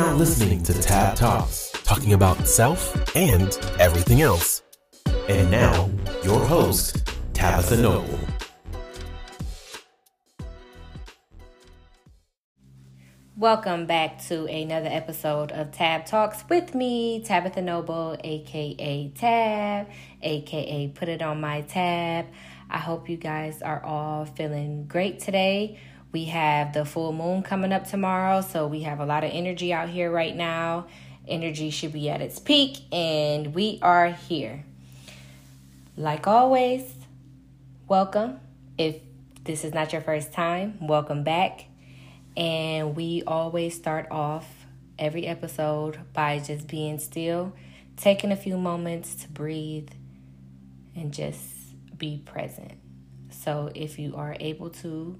now listening to Tab Talks, talking about self and everything else. And now, your host, Tabitha Noble. Welcome back to another episode of Tab Talks with me, Tabitha Noble, aka Tab, aka Put It On My Tab. I hope you guys are all feeling great today. We have the full moon coming up tomorrow, so we have a lot of energy out here right now. Energy should be at its peak, and we are here. Like always, welcome. If this is not your first time, welcome back. And we always start off every episode by just being still, taking a few moments to breathe and just be present. So if you are able to,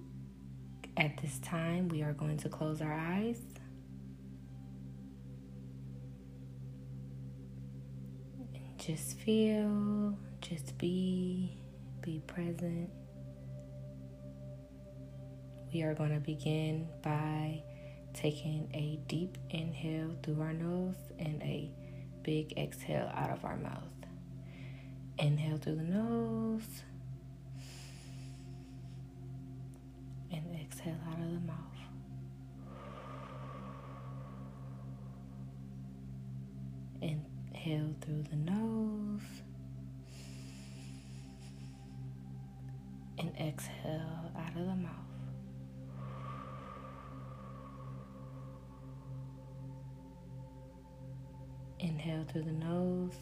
at this time, we are going to close our eyes. And just feel, just be, be present we are going to begin by taking a deep inhale through our nose and a big exhale out of our mouth. Inhale through the nose and exhale out of the mouth. Inhale through the nose and exhale out of the mouth. Inhale through the nose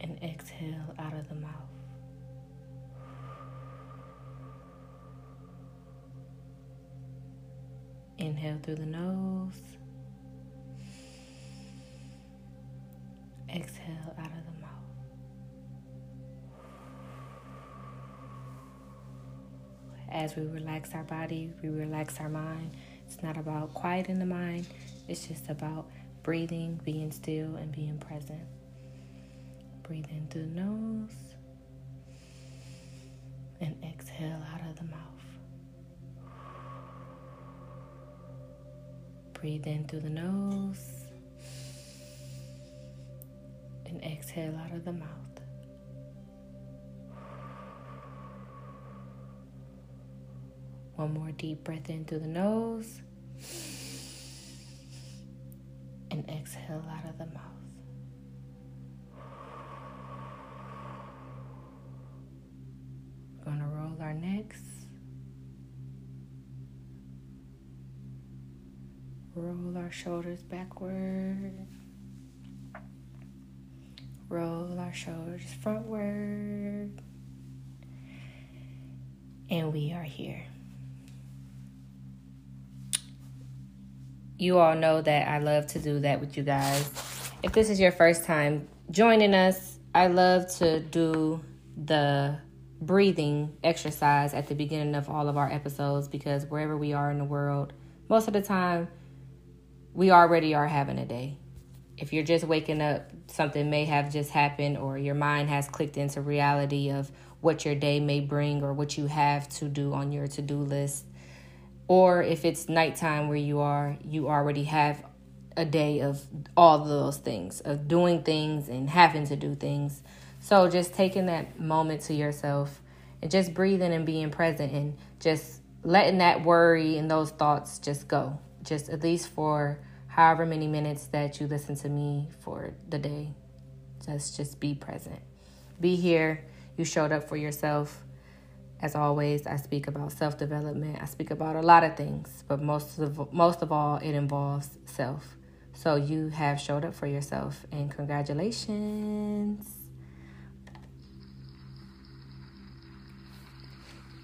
and exhale out of the mouth. Inhale through the nose. Exhale out of the mouth. As we relax our body, we relax our mind. It's not about quieting the mind, it's just about breathing, being still, and being present. Breathe in through the nose and exhale out of the mouth. Breathe in through the nose and exhale out of the mouth. One more deep breath in through the nose and exhale out of the mouth. Going to roll our necks. Roll our shoulders backward. Roll our shoulders frontward. And we are here. you all know that I love to do that with you guys. If this is your first time joining us, I love to do the breathing exercise at the beginning of all of our episodes because wherever we are in the world, most of the time, we already are having a day. If you're just waking up, something may have just happened, or your mind has clicked into reality of what your day may bring or what you have to do on your to do list or if it's nighttime where you are, you already have a day of all those things, of doing things and having to do things. So just taking that moment to yourself and just breathing and being present and just letting that worry and those thoughts just go. Just at least for however many minutes that you listen to me for the day. Just just be present. Be here. You showed up for yourself. As always, I speak about self development. I speak about a lot of things, but most of most of all, it involves self. So you have showed up for yourself, and congratulations.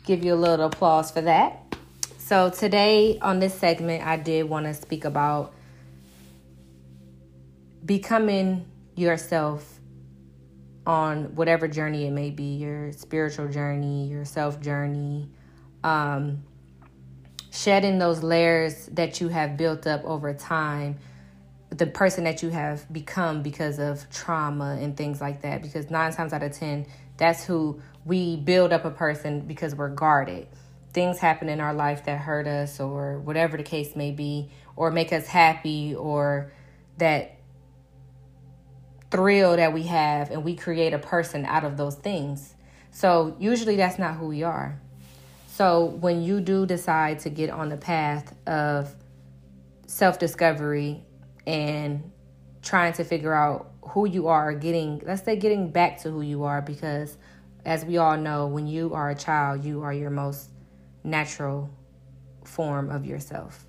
Give you a little applause for that. So today on this segment, I did want to speak about becoming yourself on whatever journey it may be your spiritual journey, your self journey, um, shedding those layers that you have built up over time, the person that you have become because of trauma and things like that. Because nine times out of ten, that's who we build up a person because we're guarded. Things happen in our life that hurt us or whatever the case may be or make us happy or that thrill that we have and we create a person out of those things. So usually that's not who we are. So when you do decide to get on the path of self discovery and trying to figure out who you are, getting, let's say, getting back to who you are, because as we all know, when you are a child, you are your most natural form of yourself.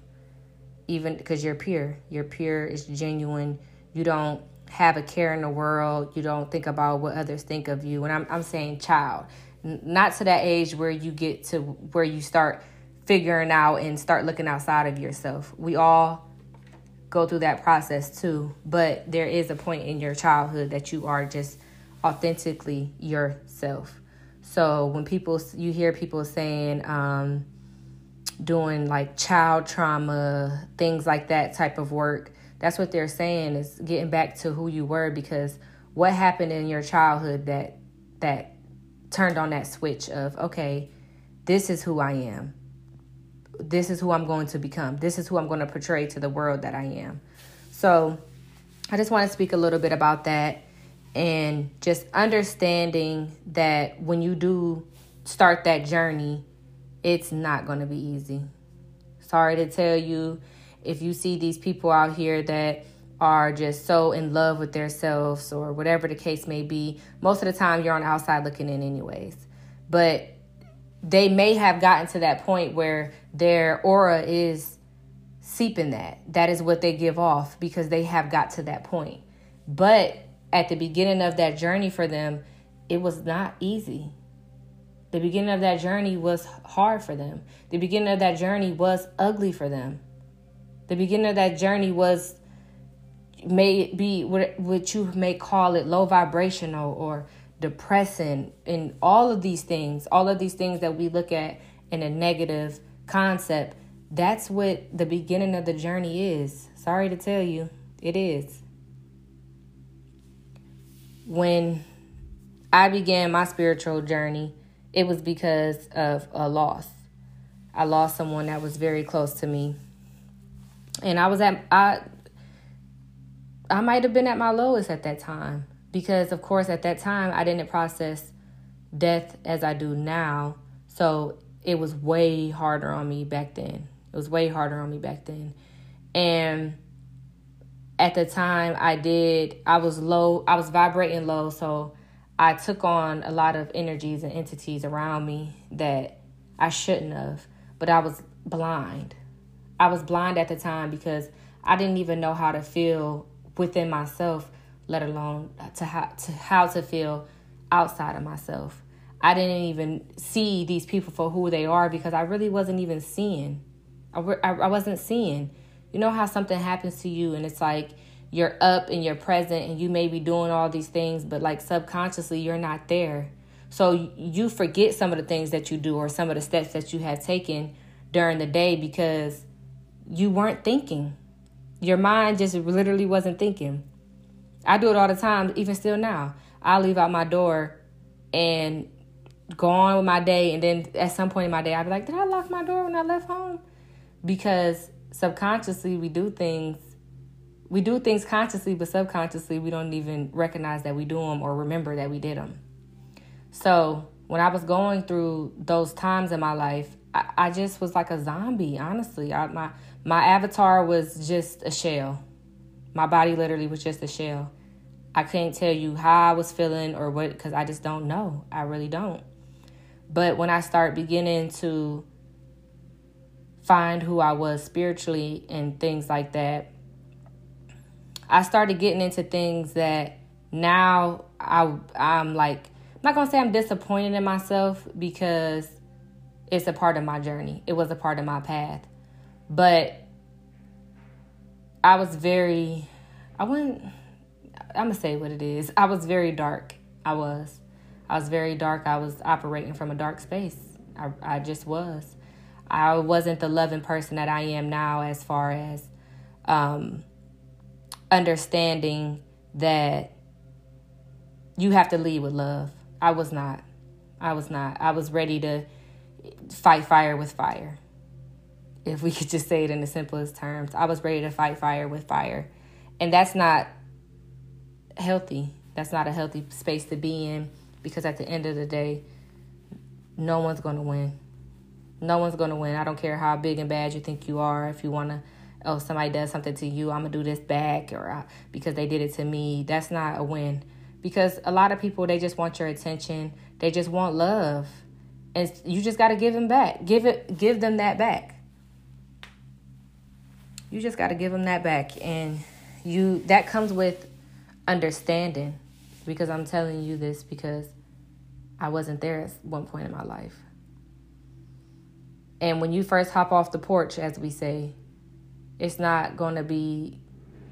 Even because you're pure, you're pure, it's genuine. You don't have a care in the world. You don't think about what others think of you. And I'm, I'm saying child, not to that age where you get to where you start figuring out and start looking outside of yourself. We all go through that process too, but there is a point in your childhood that you are just authentically yourself. So when people you hear people saying um, doing like child trauma, things like that type of work, that's what they're saying is getting back to who you were because what happened in your childhood that that turned on that switch of okay, this is who I am. This is who I'm going to become. This is who I'm going to portray to the world that I am. So, I just want to speak a little bit about that and just understanding that when you do start that journey, it's not going to be easy. Sorry to tell you, if you see these people out here that are just so in love with themselves or whatever the case may be, most of the time you're on the outside looking in, anyways. But they may have gotten to that point where their aura is seeping that. That is what they give off because they have got to that point. But at the beginning of that journey for them, it was not easy. The beginning of that journey was hard for them. The beginning of that journey was ugly for them. The beginning of that journey was may be what, what you may call it low vibrational or depressing and all of these things, all of these things that we look at in a negative concept, that's what the beginning of the journey is. Sorry to tell you, it is when I began my spiritual journey, it was because of a loss. I lost someone that was very close to me. And I was at I I might have been at my lowest at that time because of course at that time I didn't process death as I do now. So it was way harder on me back then. It was way harder on me back then. And at the time I did, I was low, I was vibrating low. So I took on a lot of energies and entities around me that I shouldn't have, but I was blind. I was blind at the time because I didn't even know how to feel within myself, let alone to how to how to feel outside of myself. I didn't even see these people for who they are because I really wasn't even seeing. I, I, I wasn't seeing. You know how something happens to you and it's like you're up and you're present and you may be doing all these things, but like subconsciously you're not there. So you forget some of the things that you do or some of the steps that you have taken during the day because you weren't thinking. Your mind just literally wasn't thinking. I do it all the time, even still now. I leave out my door and go on with my day, and then at some point in my day, I'll be like, Did I lock my door when I left home? Because subconsciously we do things we do things consciously but subconsciously we don't even recognize that we do them or remember that we did them so when i was going through those times in my life i, I just was like a zombie honestly. I, my my avatar was just a shell. My body literally was just a shell. I can't tell you how i was feeling or what because i just don't know. I really don't. But when i start beginning to find who I was spiritually and things like that, I started getting into things that now I I'm like I'm not gonna say I'm disappointed in myself because it's a part of my journey. It was a part of my path. But I was very I wouldn't I'm gonna say what it is. I was very dark. I was. I was very dark. I was operating from a dark space. I I just was. I wasn't the loving person that I am now as far as um, understanding that you have to lead with love. I was not. I was not. I was ready to fight fire with fire. If we could just say it in the simplest terms, I was ready to fight fire with fire. And that's not healthy. That's not a healthy space to be in because at the end of the day, no one's going to win. No one's to win. I don't care how big and bad you think you are. If you want to, oh, somebody does something to you, I'm to do this back or because they did it to me. That's not a win. Because a lot of people, they just want your attention. They just want love. And you just got to give them back. Give it give them that back. You just got to give them that back and you that comes with understanding because I'm telling you this because I wasn't there at one point in my life. And when you first hop off the porch, as we say, it's not going to be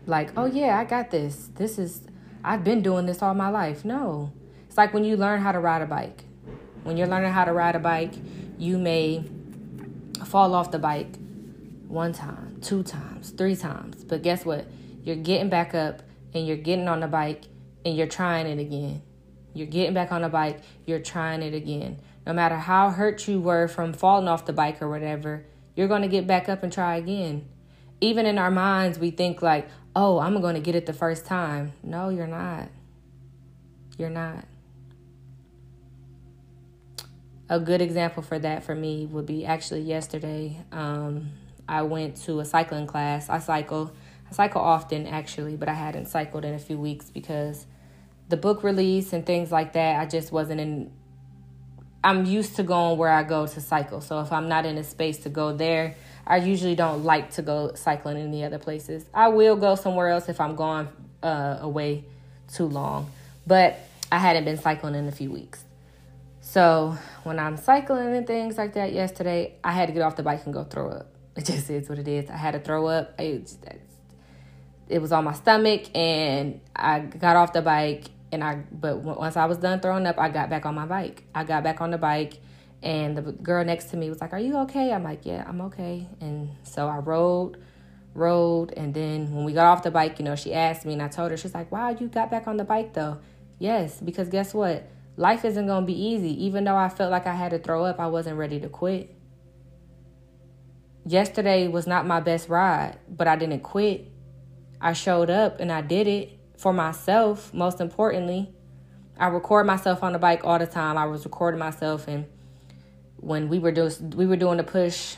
like, oh, yeah, I got this. This is, I've been doing this all my life. No. It's like when you learn how to ride a bike. When you're learning how to ride a bike, you may fall off the bike one time, two times, three times. But guess what? You're getting back up and you're getting on the bike and you're trying it again. You're getting back on the bike, you're trying it again. No matter how hurt you were from falling off the bike or whatever, you're going to get back up and try again. Even in our minds, we think like, oh, I'm going to get it the first time. No, you're not. You're not. A good example for that for me would be actually yesterday. Um, I went to a cycling class. I cycle. I cycle often actually, but I hadn't cycled in a few weeks because the book release and things like that, I just wasn't in. I'm used to going where I go to cycle. So if I'm not in a space to go there, I usually don't like to go cycling in the other places. I will go somewhere else if I'm going uh, away too long. But I hadn't been cycling in a few weeks. So when I'm cycling and things like that yesterday, I had to get off the bike and go throw up. It just is what it is. I had to throw up. It, it was on my stomach and I got off the bike and I but once I was done throwing up, I got back on my bike. I got back on the bike and the girl next to me was like, "Are you okay?" I'm like, "Yeah, I'm okay." And so I rode rode and then when we got off the bike, you know, she asked me and I told her she's like, "Wow, you got back on the bike though." Yes, because guess what? Life isn't going to be easy. Even though I felt like I had to throw up, I wasn't ready to quit. Yesterday was not my best ride, but I didn't quit. I showed up and I did it for myself, most importantly. I record myself on the bike all the time. I was recording myself and when we were doing we were doing the push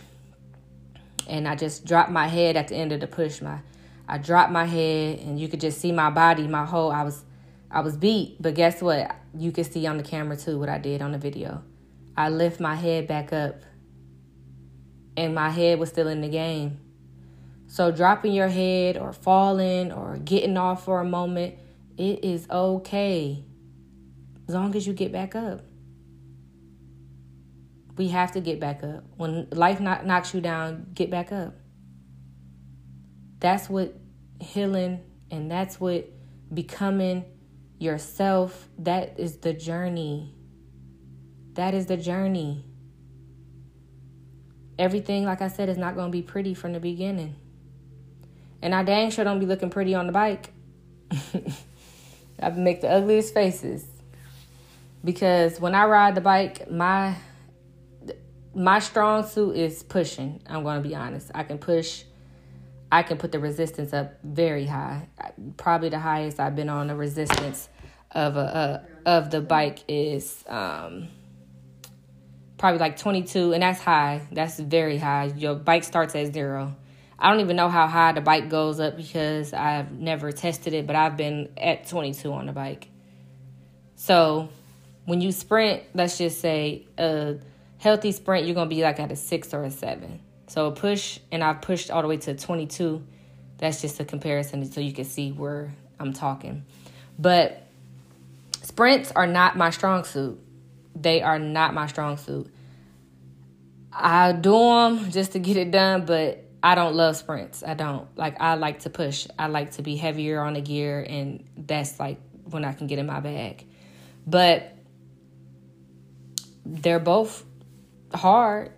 and I just dropped my head at the end of the push. My I dropped my head and you could just see my body, my whole I was I was beat, but guess what? You could see on the camera too what I did on the video. I lift my head back up and my head was still in the game. So, dropping your head or falling or getting off for a moment, it is okay as long as you get back up. We have to get back up. When life knock, knocks you down, get back up. That's what healing and that's what becoming yourself, that is the journey. That is the journey. Everything, like I said, is not going to be pretty from the beginning. And I dang sure don't be looking pretty on the bike. I make the ugliest faces. Because when I ride the bike, my my strong suit is pushing. I'm going to be honest. I can push I can put the resistance up very high. Probably the highest I've been on the resistance of a, a of the bike is um probably like 22 and that's high. That's very high. Your bike starts at 0. I don't even know how high the bike goes up because I've never tested it, but I've been at 22 on the bike. So when you sprint, let's just say a healthy sprint, you're going to be like at a six or a seven. So a push, and I've pushed all the way to 22. That's just a comparison so you can see where I'm talking. But sprints are not my strong suit. They are not my strong suit. I do them just to get it done, but I don't love sprints. I don't. Like I like to push. I like to be heavier on the gear and that's like when I can get in my bag. But they're both hard.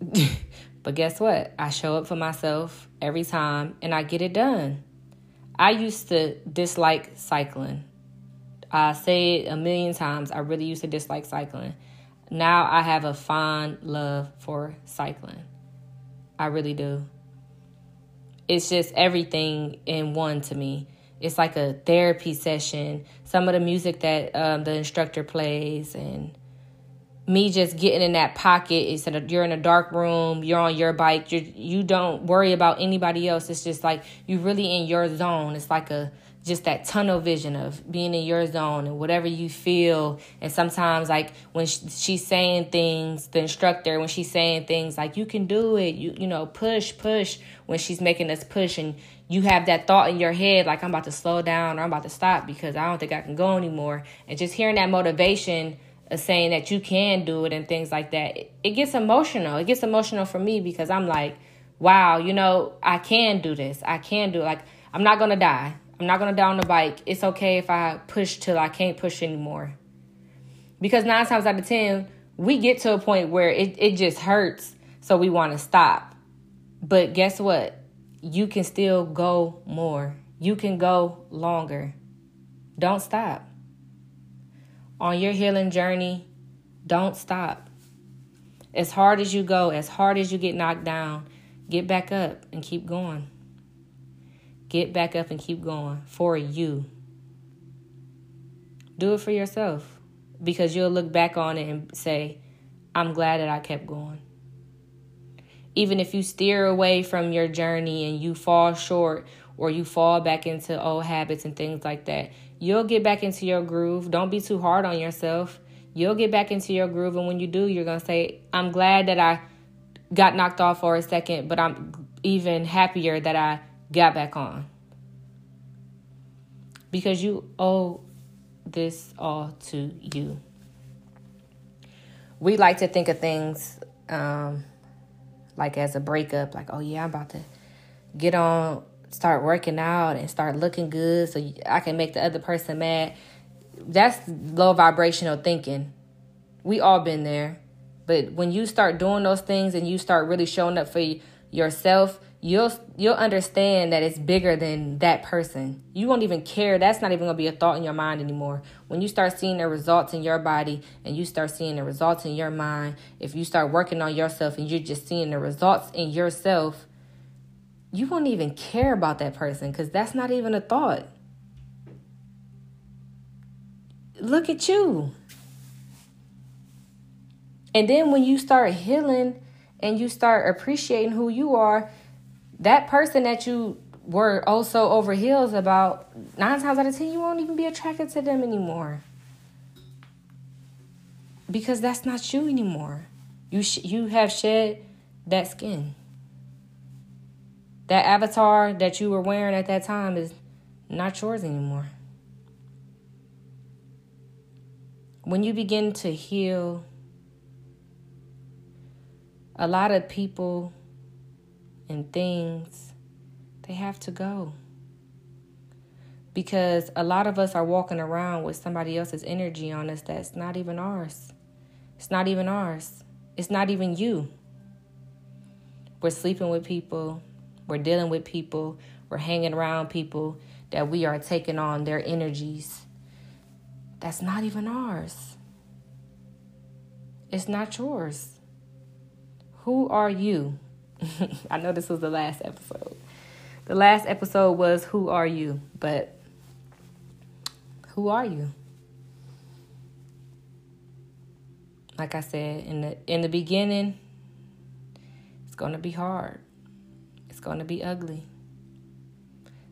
but guess what? I show up for myself every time and I get it done. I used to dislike cycling. I say it a million times. I really used to dislike cycling. now I have a fond love for cycling. I really do. It's just everything in one to me. It's like a therapy session. Some of the music that um, the instructor plays, and me just getting in that pocket. It's a, you're in a dark room. You're on your bike. You you don't worry about anybody else. It's just like you're really in your zone. It's like a just that tunnel vision of being in your zone and whatever you feel. And sometimes, like when she's saying things, the instructor, when she's saying things like, you can do it, you, you know, push, push, when she's making us push, and you have that thought in your head, like, I'm about to slow down or I'm about to stop because I don't think I can go anymore. And just hearing that motivation of saying that you can do it and things like that, it, it gets emotional. It gets emotional for me because I'm like, wow, you know, I can do this. I can do it. Like, I'm not to die. I'm not gonna die on the bike. It's okay if I push till I can't push anymore. Because nine times out of ten, we get to a point where it, it just hurts, so we want to stop. But guess what? You can still go more. You can go longer. Don't stop. On your healing journey, don't stop. As hard as you go, as hard as you get knocked down, get back up and keep going. Get back up and keep going for you. Do it for yourself because you'll look back on it and say, I'm glad that I kept going. Even if you steer away from your journey and you fall short or you fall back into old habits and things like that, you'll get back into your groove. Don't be too hard on yourself. You'll get back into your groove. And when you do, you're going to say, I'm glad that I got knocked off for a second, but I'm even happier that I got back on. Because you owe this all to you. We like to think of things um, like as a breakup, like, oh yeah, I'm about to get on, start working out and start looking good so I can make the other person mad. That's low vibrational thinking. We all been there. But when you start doing those things and you start really showing up for yourself, you'll you'll understand that it's bigger than that person. You won't even care. That's not even gonna be a thought in your mind anymore. When you start seeing the results in your body and you start seeing the results in your mind, if you start working on yourself and you're just seeing the results in yourself, you won't even care about that person because that's not even a thought. Look at you. And then when you start healing and you start appreciating who you are, that person that you were oh also over heels about, nine times out of ten, you won't even be attracted to them anymore. Because that's not you anymore. You sh- you have shed that skin. That avatar that you were wearing at that time is not yours anymore. When you begin to heal, a lot of people and things, they have to go. Because a lot of us are walking around with somebody else's energy on us that's not even ours. It's not even ours. It's not even you. We're sleeping with people, we're dealing with people, we're hanging around people that we are taking on their energies. That's not even ours. It's not yours. Who are you? I know this was the last episode. The last episode was Who Are You? But who are you? Like I said in the in the beginning, it's going to be hard. It's going to be ugly.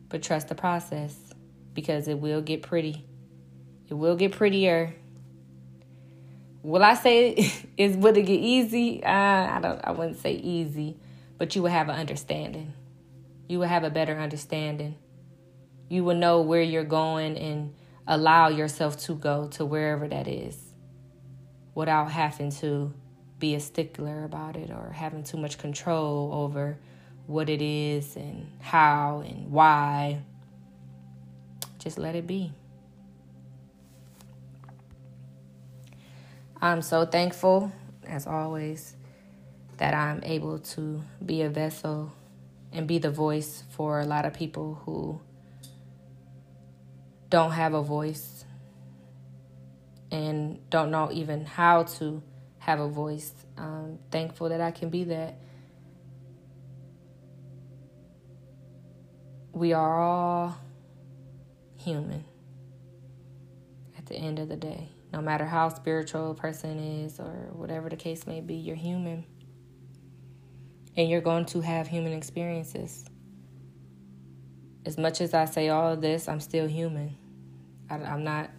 But trust the process because it will get pretty. It will get prettier. Will I say is would it get easy? Uh, I don't. I wouldn't say easy, but you will have an understanding. You will have a better understanding. You will know where you're going and allow yourself to go to wherever that is without having to be a stickler about it or having too much control over what it is and how and why. Just let it be. I'm so thankful, as always, that I'm able to be a vessel and be the voice for a lot of people who don't have a voice and don't know even how to have a voice. I'm thankful that I can be that. We are all human at the end of the day. No matter how spiritual a person is or whatever the case may be, you're human. And you're going to have human experiences. As much as I say all of this, I'm still human. I, I'm not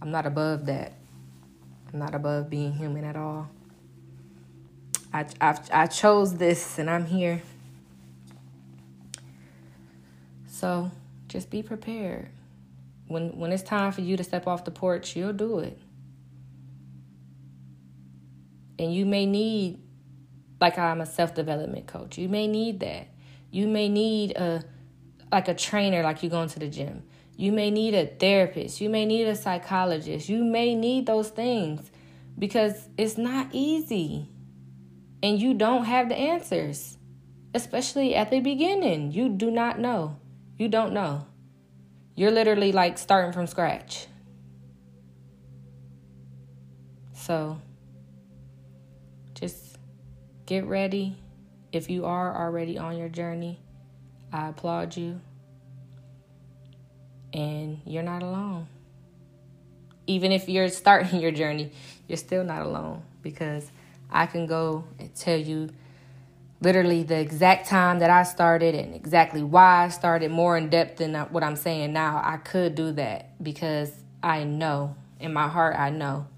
I'm not above that. I'm not above being human at all. I, i I chose this and I'm here. So just be prepared. When when it's time for you to step off the porch, you'll do it. And you may need like I'm a self-development coach. You may need that. You may need a like a trainer like you going to the gym. You may need a therapist. You may need a psychologist. You may need those things because it's not easy. And you don't have the answers, especially at the beginning. You do not know. You don't know. You're literally like starting from scratch. So get ready. If you are already on your journey, I applaud you. And you're not alone. Even if you're starting your journey, you're still not alone because I can go and tell you literally the exact time that I started and exactly why I started more in depth than what I'm saying now. I could do that because I know in my heart, I know.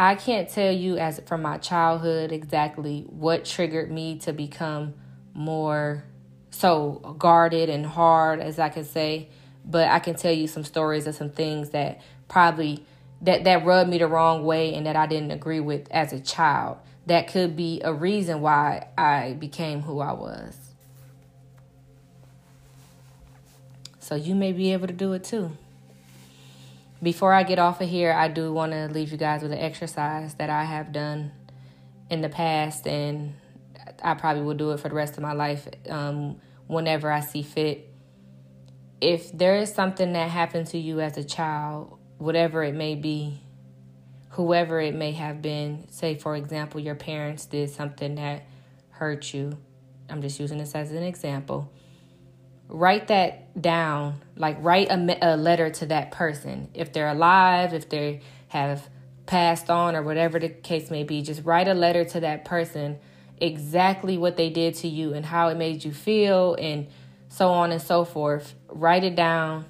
I can't tell you as from my childhood exactly what triggered me to become more so guarded and hard as I can say, but I can tell you some stories of some things that probably that that rubbed me the wrong way and that I didn't agree with as a child that could be a reason why I became who I was. So you may be able to do it too. Before I get off of here, I do want to leave you guys with an exercise that I have done in the past, and I probably will do it for the rest of my life um, whenever I see fit. If there is something that happened to you as a child, whatever it may be, whoever it may have been. Say, for example, your parents did something that hurt you. I'm just using this as an example. Write that down, like write a, a letter to that person. If they're alive, if they have passed on, or whatever the case may be, just write a letter to that person exactly what they did to you and how it made you feel, and so on and so forth. Write it down,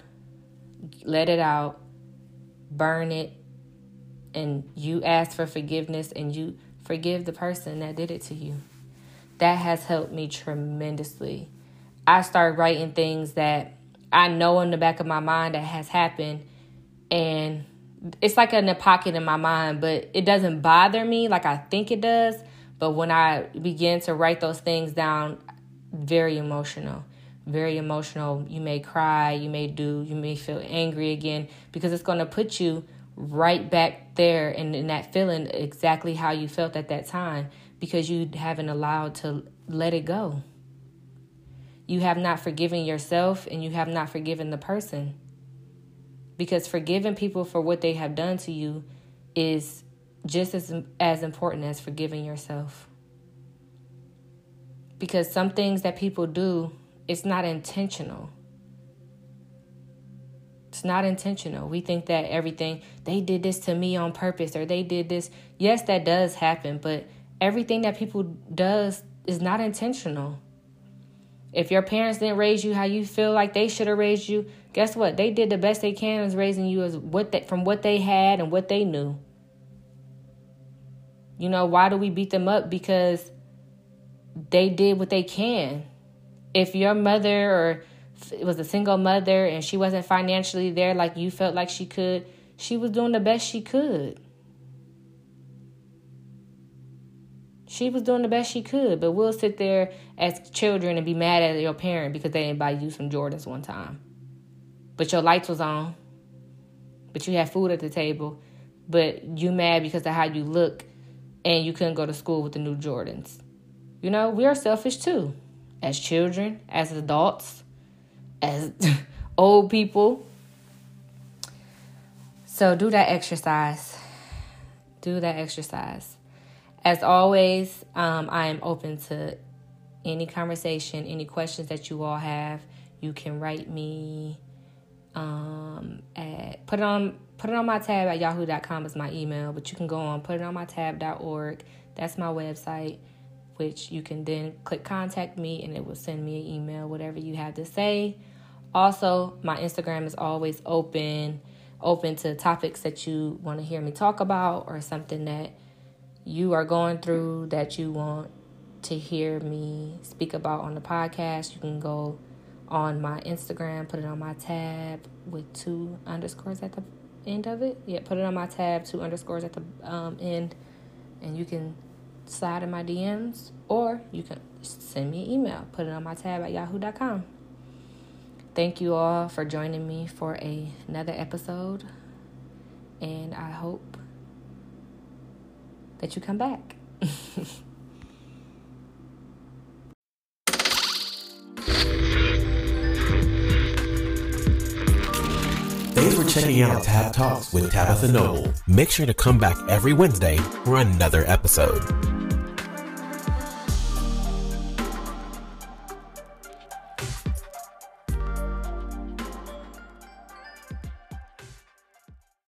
let it out, burn it, and you ask for forgiveness and you forgive the person that did it to you. That has helped me tremendously. I start writing things that I know in the back of my mind that has happened and it's like in a pocket in my mind, but it doesn't bother me like I think it does. But when I begin to write those things down, very emotional. Very emotional. You may cry, you may do, you may feel angry again because it's going to put you right back there and in that feeling exactly how you felt at that time because you haven't allowed to let it go. You have not forgiven yourself and you have not forgiven the person. Because forgiving people for what they have done to you is just as as important as forgiving yourself. Because some things that people do, it's not intentional. It's not intentional. We think that everything, they did this to me on purpose or they did this. Yes, that does happen, but everything that people does is not intentional. If your parents didn't raise you how you feel like they should have raised you, guess what? They did the best they can as raising you as what they, from what they had and what they knew. You know, why do we beat them up? Because they did what they can. If your mother or was a single mother and she wasn't financially there like you felt like she could, she was doing the best she could. She was doing the best she could, but we'll sit there as children and be mad at your parent because they didn't buy you some Jordans one time. But your lights was on. But you had food at the table. But you mad because of how you look and you couldn't go to school with the new Jordans. You know, we are selfish too. As children, as adults as old people. So do that exercise. do that exercise. As always, um, I am open to any conversation, any questions that you all have. You can write me um, at put it on put it on my tab at yahoo.com is my email, but you can go on put it on my tab.org. That's my website, which you can then click contact me and it will send me an email, whatever you have to say. Also, my Instagram is always open, open to topics that you want to hear me talk about or something that you are going through that you want to hear me speak about on the podcast. You can go on my Instagram, put it on my tab with two underscores at the end of it. Yeah, put it on my tab, two underscores at the um, end, and you can slide in my DMs or you can send me an email. Put it on my tab at yahoo.com. Thank you all for joining me for a, another episode, and I hope that you come back. Thanks for checking out Tab Talks with Tabitha Noble. Make sure to come back every Wednesday for another episode.